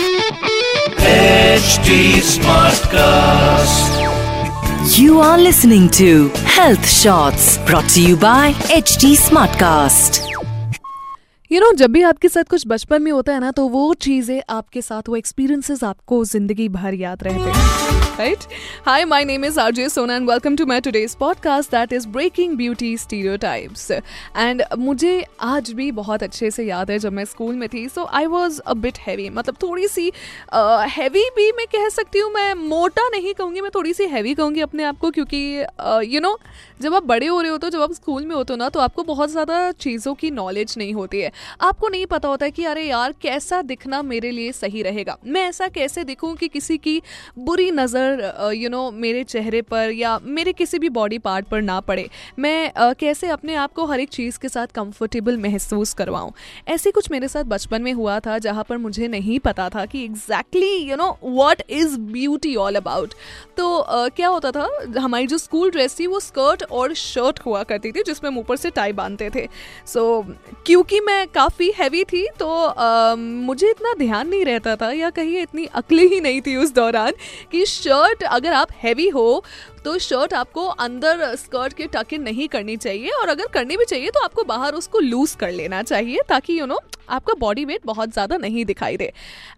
HD Smartcast. You are listening to Health Shots brought to you by HD Smartcast. You you know know, जब भी आपके साथ कुछ बचपन में होता है ना तो वो चीज़ें आपके साथ वो एक्सपीरियंसेस आपको ज़िंदगी भर याद रहते हैं right hi my name is RJ Sona and welcome to my today's podcast that is breaking beauty stereotypes and मुझे आज भी बहुत अच्छे से याद है जब मैं स्कूल में थी so I was a bit heavy मतलब थोड़ी सी हैवी uh, भी मैं कह सकती हूँ मैं मोटा नहीं कहूँगी मैं थोड़ी सी हैवी कहूँगी अपने आप को क्योंकि यू नो you know, जब आप बड़े हो रहे हो तो जब आप स्कूल में होते हो ना तो आपको बहुत ज़्यादा चीज़ों की नॉलेज नहीं होती है। आपको नहीं पता होता कि अरे यार कैसा दिखना मेरे लिए सही रहेगा। मैं ऐसा कैसे दिखूँ कि किसी की बुरी नज़र यू नो मेरे चेहरे पर या मेरे किसी भी बॉडी पार्ट पर ना पड़े मैं uh, कैसे अपने आप को हर एक चीज़ के साथ कंफर्टेबल महसूस करवाऊँ? ऐसे कुछ मेरे साथ बचपन में हुआ था जहाँ पर मुझे नहीं पता था कि exactly you know what is beauty all about तो uh, क्या होता था हमारी जो स्कूल ड्रेस थी वो स्कर्ट और शर्ट हुआ करती थी जिसमें ऊपर से टाई बांधते थे। सो so, क्योंकि मैं काफ़ी हैवी थी तो आ, मुझे इतना ध्यान नहीं रहता था या कहीं इतनी अकली ही नहीं थी उस दौरान कि शर्ट अगर आप हैवी हो तो शर्ट आपको अंदर स्कर्ट के टक इन नहीं करनी चाहिए और अगर करनी भी चाहिए तो आपको बाहर उसको लूज कर लेना चाहिए ताकि यू नो आपका बॉडी वेट बहुत ज़्यादा नहीं दिखाई दे।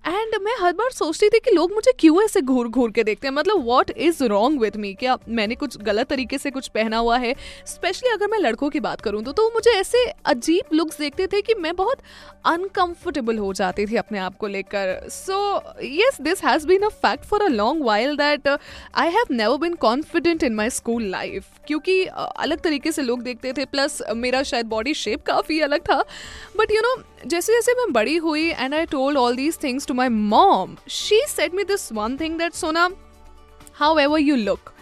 एंड मैं हर बार सोचती थी कि लोग मुझे क्यों ऐसे घूर घूर के देखते हैं? मतलब what is wrong with me क्या मैंने कुछ गलत तरीके से कुछ पहना हुआ है? स्पेशली अगर मैं लड़कों की बात करूँ तो, तो मुझे ऐसे अजीब लुक्स देखते थे कि मैं बहुत अनकंफर्टेबल हो जाती थी अपने आप को लेकर। So yes this has been a fact for a long while that I have never been confident confident in my school life क्योंकि अलग तरीके से लोग देखते थे प्लस मेरा शायद बॉडी शेप काफ़ी अलग था। बट यू नो जैसे जैसे मैं बड़ी हुई and I told all these things to my mom she said me this one thing that Sona however you look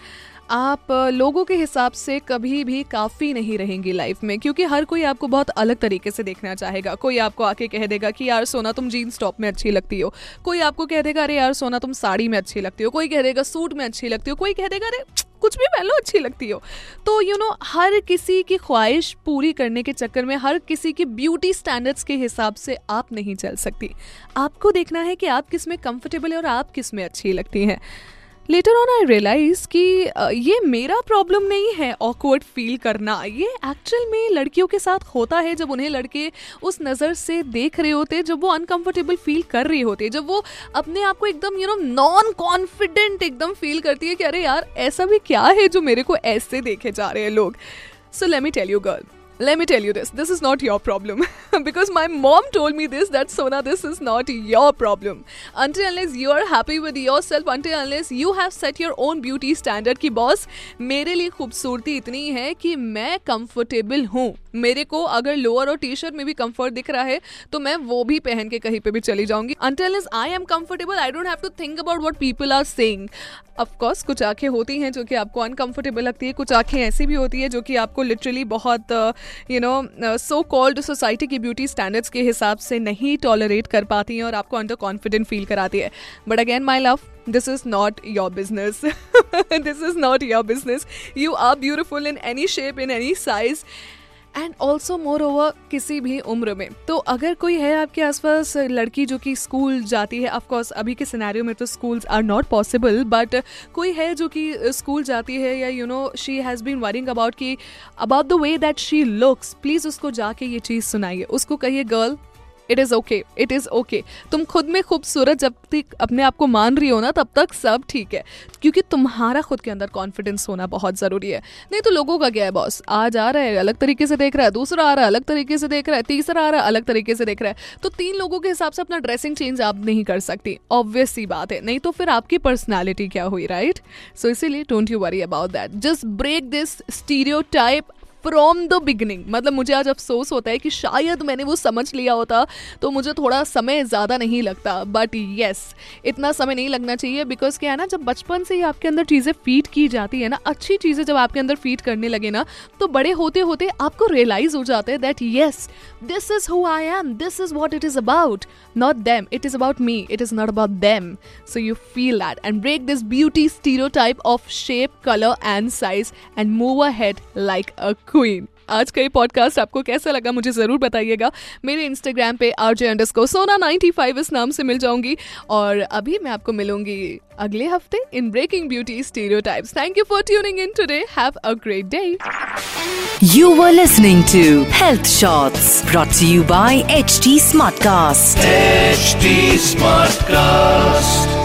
आप लोगों के हिसाब से कभी भी काफ़ी नहीं रहेंगी लाइफ में क्योंकि हर कोई आपको बहुत अलग तरीके से देखना चाहेगा। कोई आपको आके कह देगा कि यार सोना तुम जीन्स टॉप में अच्छी लगती हो। कोई आपको कह देगा अरे यार सोना तुम साड़ी में अच्छी लगती हो। कोई कह देगा सूट में अच्छी लगती हो। कोई कह देगा अरे कुछ भी पहन लो अच्छी लगती हो। तो यू you नो know, हर किसी की ख्वाहिश पूरी करने के चक्कर में हर किसी की ब्यूटी स्टैंडर्ड्स के हिसाब से आप नहीं चल सकती। आपको देखना है कि आप किसमें कंफर्टेबल है और आप किसमें अच्छी लगती हैं। लेटर ऑन आई रियलाइज़ कि ये मेरा प्रॉब्लम नहीं है ऑकवर्ड फील करना। ये एक्चुअल में लड़कियों के साथ होता है जब उन्हें लड़के उस नज़र से देख रहे होते, जब वो अनकंफर्टेबल फील कर रही होती है जब वो अपने आप को एकदम यू नो नॉन कॉन्फिडेंट एकदम फील करती है कि अरे यार, ऐसा भी क्या है जो मेरे को ऐसे देखे जा रहे हैं लोग। So let me tell you girl let me tell you this this is not your problem because my mom told me this that sona this is not your problem until unless you are happy with yourself until unless you have set your own beauty standard ki boss मेरे लिए खूबसूरती इतनी है कि मैं comfortable हूँ मेरे को अगर लोअर और टी शर्ट में भी कंफर्ट दिख रहा है तो मैं वो भी पहन के कहीं पे भी चली जाऊँगी until I am comfortable I don't have to think about what people are saying of course कुछ आँखें होती हैं जो कि आपको अनकंफर्टेबल लगती है कुछ आँखें ऐसी भी होती है जो कि आपको लिटरली बहुत you know so called society की ब्यूटी स्टैंडर्ड्स के हिसाब से नहीं टॉलरेट कर पाती हैं और आपको अंडर कॉन्फिडेंट फील कराती है but again my love this is not your business this is not your business you are beautiful in any shape in any size and also moreover किसी भी उम्र में। तो अगर कोई है आपके आसपास, लड़की जो कि स्कूल जाती है ऑफकोर्स अभी के सिनेरियो में तो schools are not possible but कोई है जो कि स्कूल जाती है या you know she has been worrying about की about the way that she looks please उसको जाके ये चीज़ सुनाइए। उसको कहिए girl it is okay it is okay तुम खुद में खूबसूरत जब तक अपने आप को मान रही हो ना, तब तक सब ठीक है। क्योंकि तुम्हारा खुद के अंदर कॉन्फिडेंस होना बहुत ज़रूरी है। नहीं तो लोगों का क्या है बॉस आज आ रहा है, अलग तरीके से देख रहा है, दूसरा आ रहा है, अलग तरीके से देख रहा है, तीसरा आ रहा है, अलग तरीके से देख रहा है। तो तीन लोगों के हिसाब से अपना ड्रेसिंग चेंज आप नहीं कर सकती। ऑब्वियस सी बात है। नहीं तो फिर आपकी पर्सनैलिटी क्या हुई राइट सो इसीलिए don't you worry about that just break this stereotype from the beginning मतलब मुझे आज अफसोस होता है कि शायद मैंने वो समझ लिया होता तो मुझे थोड़ा समय ज़्यादा नहीं लगता। बट येस इतना समय नहीं लगना चाहिए बिकॉज़ क्या है ना, जब बचपन से ही आपके अंदर चीज़ें फ़ीड की जाती है ना, अच्छी चीज़ें जब आपके अंदर फ़ीड करने लगे ना तो बड़े होते होते आपको रियलाइज़ हो जाता है that yes this is who I am this is what it is about not them it is about me it is not about them so you feel that and break this beauty stereotype of shape colour and size and move ahead like a queen. आज का ये podcast आपको कैसा लगा मुझे ज़रूर बताइएगा मेरे इंस्टाग्राम पे R J under Sona ninety five इस नाम से मिल जाऊँगी और अभी मैं आपको मिलूँगी अगले हफ़्ते in breaking beauty stereotypes thank you for tuning in today have a great day You were listening to Health Shots brought to you by HT Smartcast. HT Smartcast.